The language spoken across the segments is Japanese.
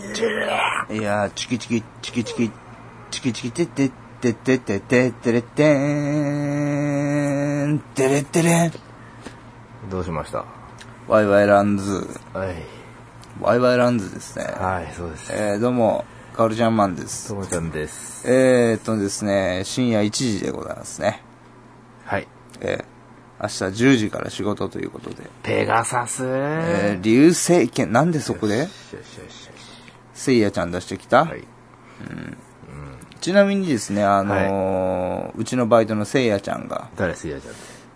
いやー、チキチキ、チキチキ、チキチキ、てってってってってってってれってーん、てれってれん。どうしました？ワイワイランズ。はい。ワイワイランズですね。はい、そうです。えー、どうも、カオルちゃんマンですと。もちゃんです。えーっとですね、深夜1時でございますね。はい。えー、明日10時から仕事ということで。ペガサスえー、流星剣、なんでそこで？せいやちゃん出してきた、はい。ちなみにですね、あのーうちのバイトのせいやちゃんが、誰すやちゃん？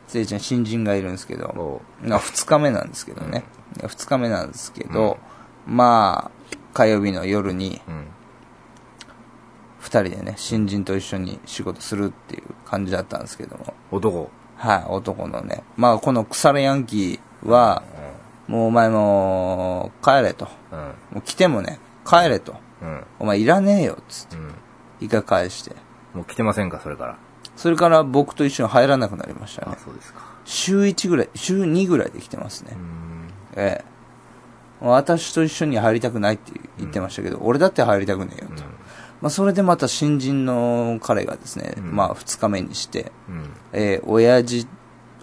せいやちゃん新人がいるんですけど、おまあ2日目なんですけどね。2日目なんですけど、まあ、火曜日の夜にうん。2人でね、新人と一緒に仕事するっていう感じだったんですけども、男？はい、男のね。まあ、この腐れヤンキーは、もうお前もう帰れと。うん。もう来てもね、帰れと。うん。お前いらねえよ、つって。うん。一回返して。もう来てませんか、それから。それから僕と一緒に入らなくなりましたねあ、。そうですか。週1ぐらい、週2ぐらいで来てますねう。ん。ええ。私と一緒に入りたくないって言ってましたけど、俺だって入りたくねえよと。まあ、それでまた新人の彼がですね、うんまあ、2日目にして、うん。えー親父、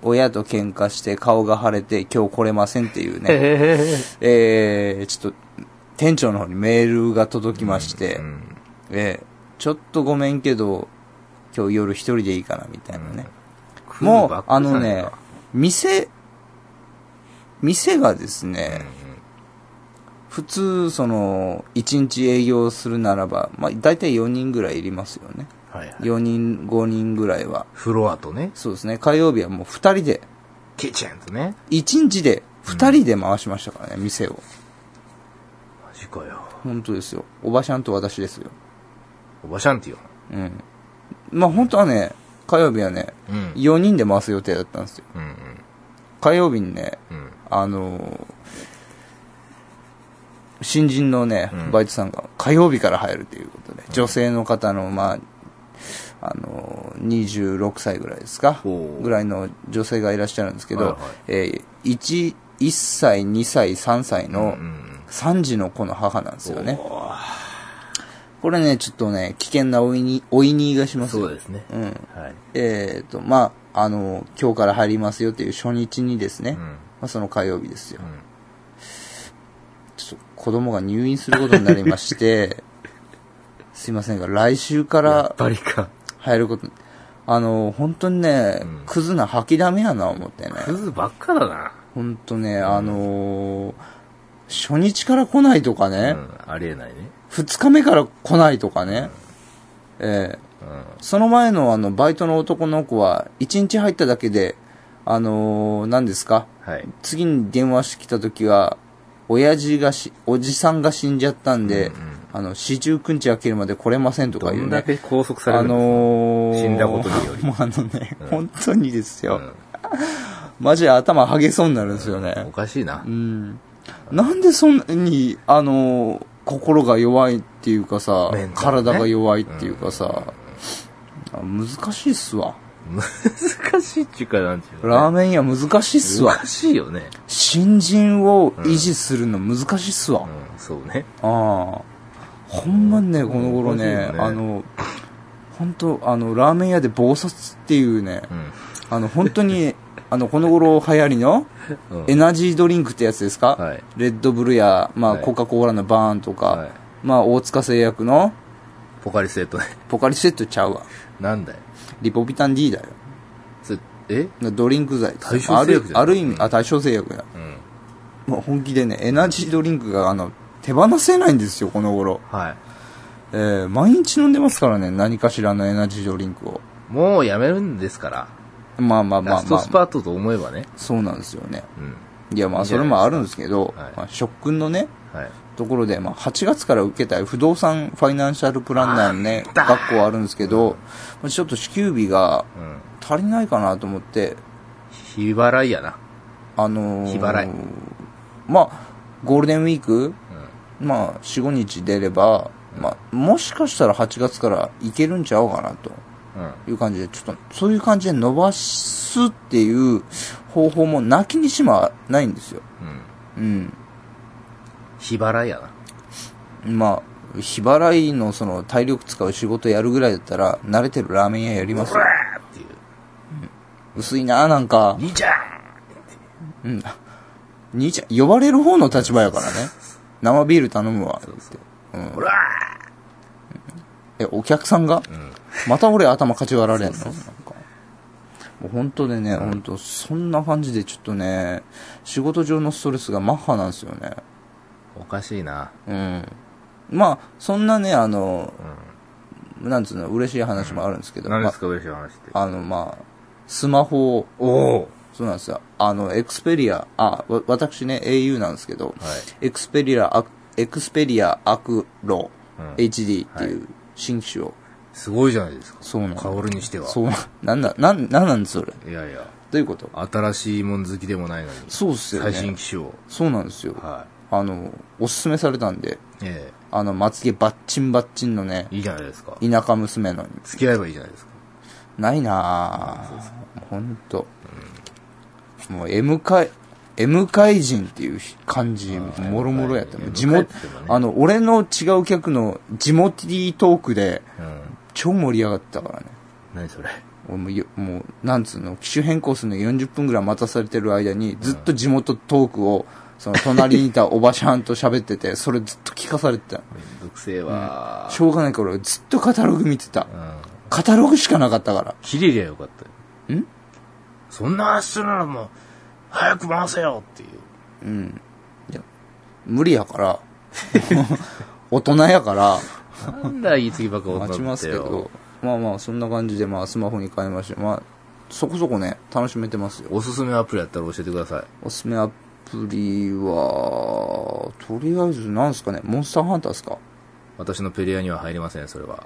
親と喧嘩して顔が腫れて今日来れませんっていうね、へえー、ちょっと、店長の方にメールが届きまして、うん。えーちょっとごめんけど、今日夜一人でいいかなみたいなね。クーもうあのね店、店がですうんね、普通、その、1日営業するならば、まあ、大体4人ぐらいいりますよね。はいはい。4人、5人ぐらいは。フロアとね、そうですね。火曜日はもう2人で、キチンとね。1日で2人で回しましたからね、店を。かよ。本当ですよ。おばちゃんと私ですよ。おばしゃんってよ。うん。まあ本当はね、火曜日はね、うん。4人で回す予定だったんですよ。うん火曜日にね、うん。うん。あのー新人のねう、んバイトさんが火曜日から入るということで、女性の方の、まあ、あのー、26歳ぐらいですか？ぐらいの女性がいらっしゃるんですけど、はいはいえー、1、1歳、2歳、3歳のうんうん3児の子の母なんですよね。これね、ちょっとね、危険なおいに、おいにがしますよ。そうですね。うん。はい。えっ、と、まあ、あの、今日から入りますよっていう初日にですね、うん。まあ、その火曜日ですよ。うんちょっと子供が入院することになりまして、すいませんが、来週かやらっぱりか。入ること、あの、本当にね、うんクズな吐きだめやな思ってね。クズばっかだな。本当ね、あのー初日から来ないとかうね、ん。ありえないね。二、日目から来ないとかね、ええうん。その前のあの、バイトの男の子は、一日入っただけで、あのー何ですか？はい。次に電話してきた時は、親父がし、おじさんが死んじゃったんで、うんうんあの、四十九日明けるまで来れませんとかど言うんね。だけ拘束されあるんですかのー、死んだことによりもう あのね、うん本当にですよ。うんマジで頭はげそうになるんですよおね。かしいなう。ん。なんでそんなに、あのー心が弱いっていうかさ、ね体が弱いっていうかさ、あ難しいっすわ。難しいっていうか、なんていうのラーメン屋難しいっすわ。難しいよね。新人を維持するの難しいっすわ。うん、そうね。ああ。ほんまにね、この頃ね、ねあの、本当あの、ラーメン屋で暴殺っていうね、うん。あの、本当に、あの、この頃流行りのうんエナジードリンクってやつですか、はいレッドブルや、まあ、はいコカ・コーラのバーンとか、はいまあ、大塚製薬のポカリスエットね。ポカリセットちゃうわ。なんだよ。リポビタン D だよ。それえ？ドリンク剤。大正製薬ある意味、あ、大正製薬だ。うん。もう本気でね、エナジードリンクが、あの、手放せないんですよ、この頃。はい。えー、毎日飲んでますからね、何かしらのエナジードリンクを。もうやめるんですから。まあまあまラストあまあ、スパートと思えばね。そうなんですよね。うん。いやまあそれもあるんですけど、はいまあ、職訓のね、はい。ところで、まあ8月から受けたい不動産ファイナンシャルプランナーのね、学校あるんですけど、まあちょっと支給日がうん。足りないかなと思って、日払いやな。あのー日払いまあ、ゴールデンウィーク、まあ、4、5日出れば、まあ、もしかしたら8月からいけるんちゃうかなとうん。うん。いう感じで、ちょっと、そういう感じで伸ばすっていう方法もなきにしもないんですよ。うん。うん。日払いやな。まあ、日払いのその体力使う仕事やるぐらいだったら、慣れてるラーメン屋やりますよ。っていう。薄いななんか。兄ちゃんうん。兄ちゃん、呼ばれる方の立場やからね。生ビール頼むわ。ほらえ、お客さんが、また俺頭かち割られんの？なんか。もう本当でね、本当そんな感じでちょっとね、仕事上のストレスがマッハなんですよね。おかしいな。うん。まあ、そんなね、あの、なんつうの、嬉しい話もあるんですけど、何ですか、嬉しい話って？まあ、あの、まあ、スマホを、おおそうなんですよ。あの、エクスペリア、あ、わ私ね、au なんですけど、はいエクスペリア、アエクスペリアアクロ、うん HD っていう新機種を、すごいじゃないですか。そうなんだ薫にしては。そう、なんだ、なん、なんなんですそれ。いやいや、どういうこと？新しいもん好きでもないのに。そうっすよね最新機種を。そうなんですよ。はあの、おすすめされたんで、い。えあの、まつげバッチンバッチンのね、えいいじゃないですか。田舎娘のに。付き合えばいいじゃないですか。ないなぁ。ほんと。もう M 会、M 会人っていう感じ、もろもろやった。M 地元てね、あの、俺の違う客の地元ティートークでうん。超盛り上がったからね。何それ？俺もよ、もう、なんつうの、機種変更するの40分ぐらい待たされてる間に、ずっと地元トークを、その隣にいたおばちゃんと喋ってて、それずっと聞かされてた。めんどくせえわ。しょうがないから俺ずっとカタログ見てた。うん。カタログしかなかったから。切れりゃよかったよ。ん？そんな話するならもう、早く回せよっていう。うん。いや、無理やから。大人やから、なんだ言い過ぎばっか待ちますけど。、まあまあ、そんな感じで、まあ、スマホに変えまして、まあ、そこそこね、楽しめてますよ。おすすめアプリやったら教えてください。おすすめアプリは、とりあえず、なんすかね、モンスターハンターですか？私のペリアには入りません、それは。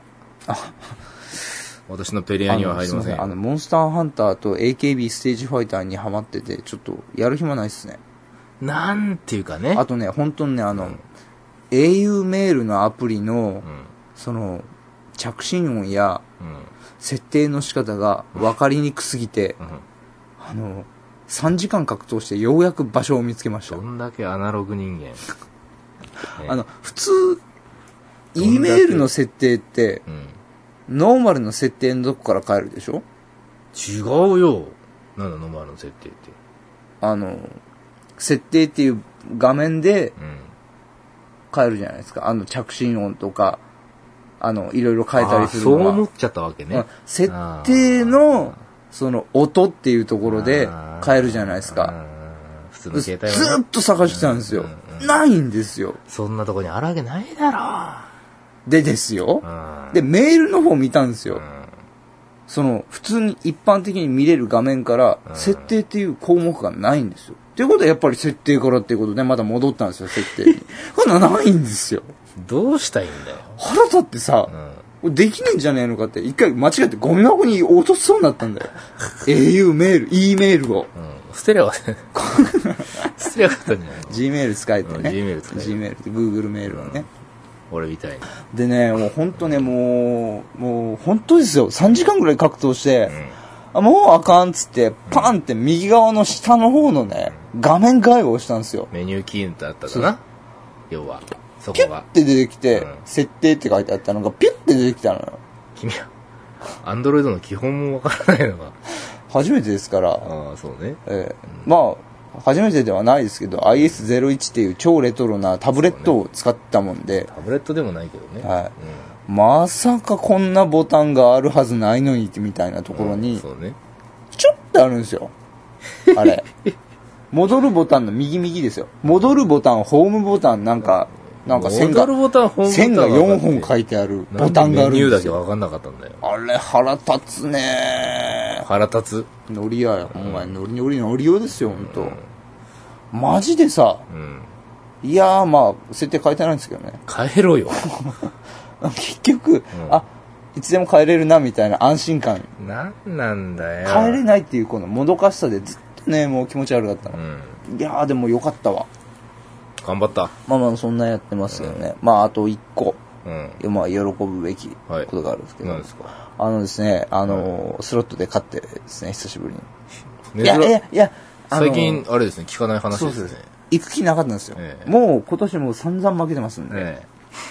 私のペリアには入りませんよ。あのモンスターハンターと AKB ステージファイターにハマってて、ちょっと、やる暇ないっすね。なんていうかね。あとね、本当にね、あの、au メールのアプリのう、ん。その、着信音や、うん。設定の仕方が分かりにくすぎて、うん。あの、3時間格闘してようやく場所を見つけましたど。んだけアナログ人間。ね あの、普通、E メールの設定って、うん。ノーマルの設定のとこから変えるでしょ？違うよ。なんだ、ノマの設定って。あの、設定っていう画面でうん。変えるじゃないですか。あの、着信音とか、あの、いろいろ変えたりするのは。そう思っちゃったわけねうん。設定の、その、音っていうところで変えるじゃないですか。普通のず携帯は、ね。ずっと探してたんですようんうん。ないんですよ。そんなとこにあるわけないだろでですよ。で、メールの方見たんですよう。ん、その、普通に一般的に見れる画面から、うん設定っていう項目がないんですよ。っていうことはやっぱり設定からっていうことで、また戻ったんですよ、設定に。これないんですよ。どうしたいんだよ。腹立ってさう、ん。できねえんじゃねえのかって、一回間違ってゴミ箱に落としそうになったんだよ。au メール、e メールを。うん。捨てれば、捨てればよかったんじゃないの？G メール使えてね。うん Gmail 使えて G メールって Google メールをね。俺みたいに。でね、もう本当ね、もう、もう本当ですよ。3時間ぐらい格闘して、あもうあかんっつって、パンって右側の下の方のね、画面外を押したんですよ。メニューキーンってあったかな？要は、そピュこがッ。て出てきて、うん設定って書いてあったのが、ピュッて出てきたのよ。君は、アンドロイドの基本もわからないのが。初めてですから、ああ、そうね。ええまあ、初めてではないですけど、IS01 っていう超レトロなタブレットを使ったもんで、タブレットでもないけどね。はいまさかこんなボタンがあるはずないのにみたいなところうんに。ちょっとあるんですよ。あれ。戻るボタンの右右ですよ。戻るボタン、ホームボタン、なんか、なんか線が線が4本書いいてあるボタンがあるんですよ。だけわかんなかったんだよ。あれ腹立つね腹立つ。ノリやよ、お前、ノリノリノリよですよ、ほんと。マジでさ、うん。いやーまあ、設定変えてないんですけどね。帰ろよ。結局、あ、いつでも帰れるな、みたいな安心感。なんなんだよ。帰れないっていうこのもどかしさでずっとね、もう気持ち悪かったの。うん。いやーでもよかったわ。頑張った。まあまあそんなやってますよね。まああと一個、うん。まあ喜ぶべきはいことがあるんですけど、何ですか？あのですね、あのースロットで勝ってですね、久しぶりに。いや、珍いや、いや、あのー最近、あれですね、聞かない話ですね。行く気なかったんですよ。ええもう今年も散々負けてますんで、え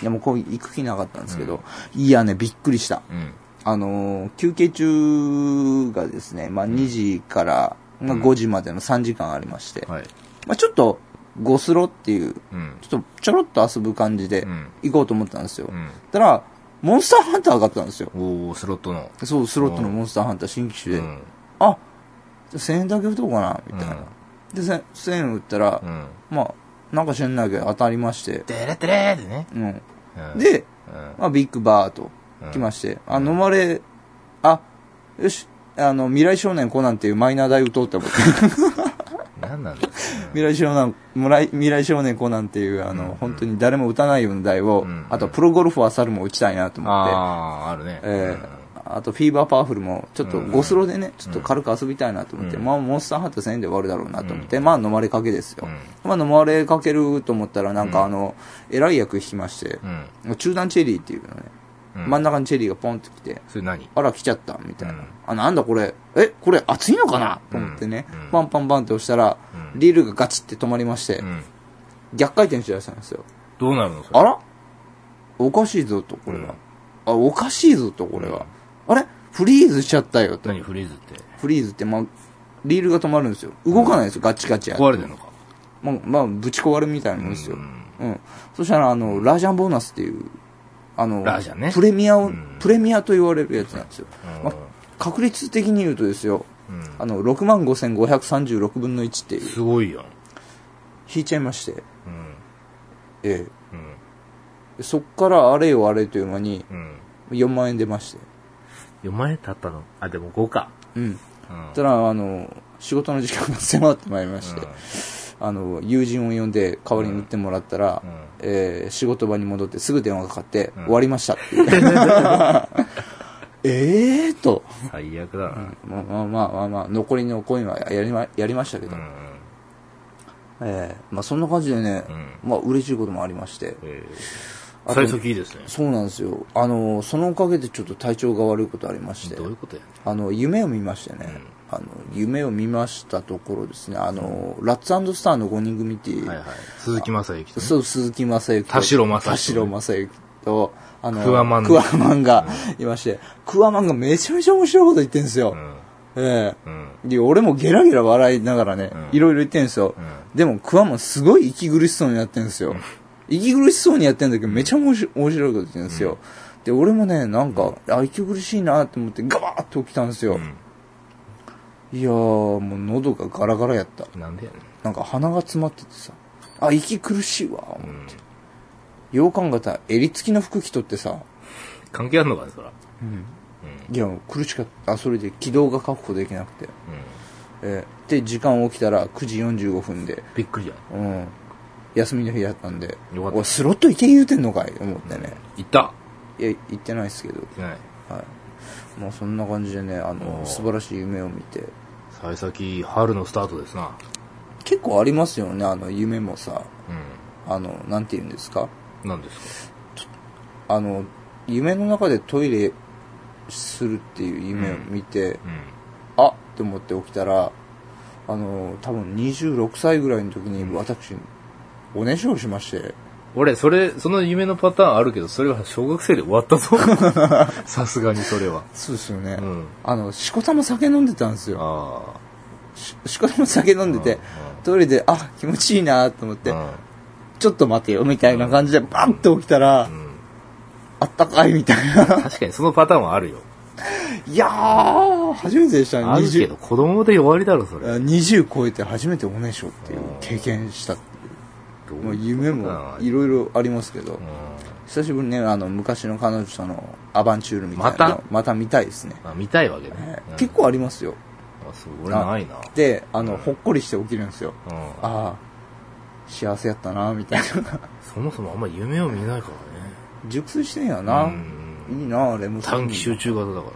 でもこう行く気なかったんですけど、いやね、びっくりした。うん。あのー休憩中がですね、まあ2時から、まあ、5時までの3時間ありまして、はい。まあちょっと、ゴスロっていう、うん。ちょっとちょろっと遊ぶ感じでうん行こうと思ったんですよ。うん。たら、モンスターハンターがあったんですよ。おー、スロットの。そう、スロットのモンスターハンター新機種で。うん。あ、じゃあ1000円だけ打とうかな、みたいな。で、1000 1000円打ったら、うん。まあ、なんか知んないけど当たりまして、てれてれーってね。うん。うん、で、うん。まあ、ビッグバーと来まして、あ、飲まれ、あ、よし、あの、未来少年コナンっていうマイナー台打とうって思って、何なんですか未来少年、未来未来少年コナンっていう、あの、本当に誰も打たないような台を、うん。あと、プロゴルファー猿も打ちたいなと思って、ああ、あるね。えーあと、フィーバーパワフルも、ちょっとゴスロでね、ちょっと軽く遊びたいなと思って、うんまあ、モンスターハンター1000円で終わるだろうなと思って、まあ、飲まれかけですよ。うんまあ、飲まれかけると思ったら、なんかあの、偉い役引きまして、うん。中段チェリーっていうのね、うん真ん中にチェリーがポンってきて、それ何？あら、来ちゃった、みたいな。うんあ、なんだこれ、え、これ熱いのかなと思ってね、うんパンパンパンって押したら、うんリールがガチって止まりまして、うん。逆回転しだしたんですよ。どうなるの。あら？おかしいぞと、これは。あ、おかしいぞと、これは。あれ？フリーズしちゃったよと。何？フリーズって？フリーズって、まあ、リールが止まるんですよ。動かないですよ、ガチガチや壊れてんのか？まあ、まあ、ぶち壊れるみたいなもんですよ。うんうん。そしたら、あの、ラージャンボーナスっていう、あの、ラージャンねプレミアを、うんプレミアと言われるやつなんですよ。うんまあ、確率的に言うとですよ、うんあの、65,536分の1っていう、すごいやん。引いちゃいまして、うん。えうん。え。そっからあれよあれという間に、うん。4万円出まして。4万円経ったの？あ、でも5か。うん。うん。たら、あの、仕事の時間が迫ってまいりまして、あの、友人を呼んで代わりに打ってもらったら、うんえー仕事場に戻ってすぐ電話がかかって、うん終わりましたっていう。え えーと、最悪だな。まあまあまあまあまあ、残りのコインはやりま、やりましたけど、うん。ええまあそんな感じでね、うんまあ嬉しいこともありまして、えー、最速いいですね。そうなんですよ。あの、そのおかげでちょっと体調が悪いことありましてどう、いうことやねあの、夢を見ましてね、あの、夢を見ましたところですね、あの、ラッツスターの5人組っていう、はいはい。鈴木雅之とね。そう、鈴木雅之と。田代正幸田代正幸と、あの、クワマンクワマンがいまして、クワマンがめちゃめちゃ面白いこと言ってるんですよ。ええうん。で、俺もゲラゲラ笑いながらね、うんいろいろ言ってるんですよ。うでも、クワマンすごい息苦しそうにやってるんですよ。息苦しそうにやってるんだけど、めちゃ面白い面白いこと言ってるんですよ。で、俺もね、なんか、あ、息苦しいなって思って、ガバーって起きたんですよ。いやー、もう喉がガラガラやった。うん。なんでやねん。なんか鼻が詰まっててさ、あ、息苦しいわ、思って。よう考えたら、襟付きの服着とってさ、関係あんのかね、そら。いや、苦しかった。あ、それで気道が確保できなくて。うん。えーで、時間起きたら9時45分で、びっくりや。うん。休みの日だったんで、よかったおいスロット行け言うてんのかい思ってね。行ったいや、行ってないですけど、行ってない。はい。まあそんな感じでね、あの、素晴らしい夢を見て、幸先、春のスタートですな。結構ありますよね、あの、夢もさ、うあの、なんて言うんですか？ん。何ですあの、夢の中でトイレするっていう夢を見て、かあって思って起きたら、あの、多分26歳ぐらいの時に私、おねしょをしまして、俺、それ、その夢のパターンあるけど、それは小学生で終わったぞ。さすがにそれは。そうですよね。うんあの、しこたま酒飲んでたんですよ。あししこたま酒飲んでて、トイレで、あ、気持ちいいなと思って、あ。ちょっと待てよ、みたいな感じで、バンって起きたら。あったかいみたいな。確かにそのパターンはあるよ。いやー、初めてでしたね。あるけど、子供で終わりだろ、それ。20超えて初めておねしょっていう経験したって。まあ、夢もいろいろありますけど、うん。久しぶりにね、あの、昔の彼女とのアバンチュールみたいなのまた？また見たいですね。あ、見たいわけねえ。うん結構ありますよ。あ、そう、俺ないな。で、あの、ほっこりして起きるんですよ。うん。ああ、幸せやったな、みたいな。そもそもあんま夢を見ないからね。熟睡してんやな。うんいいな、レム睡眠短期集中型だからね。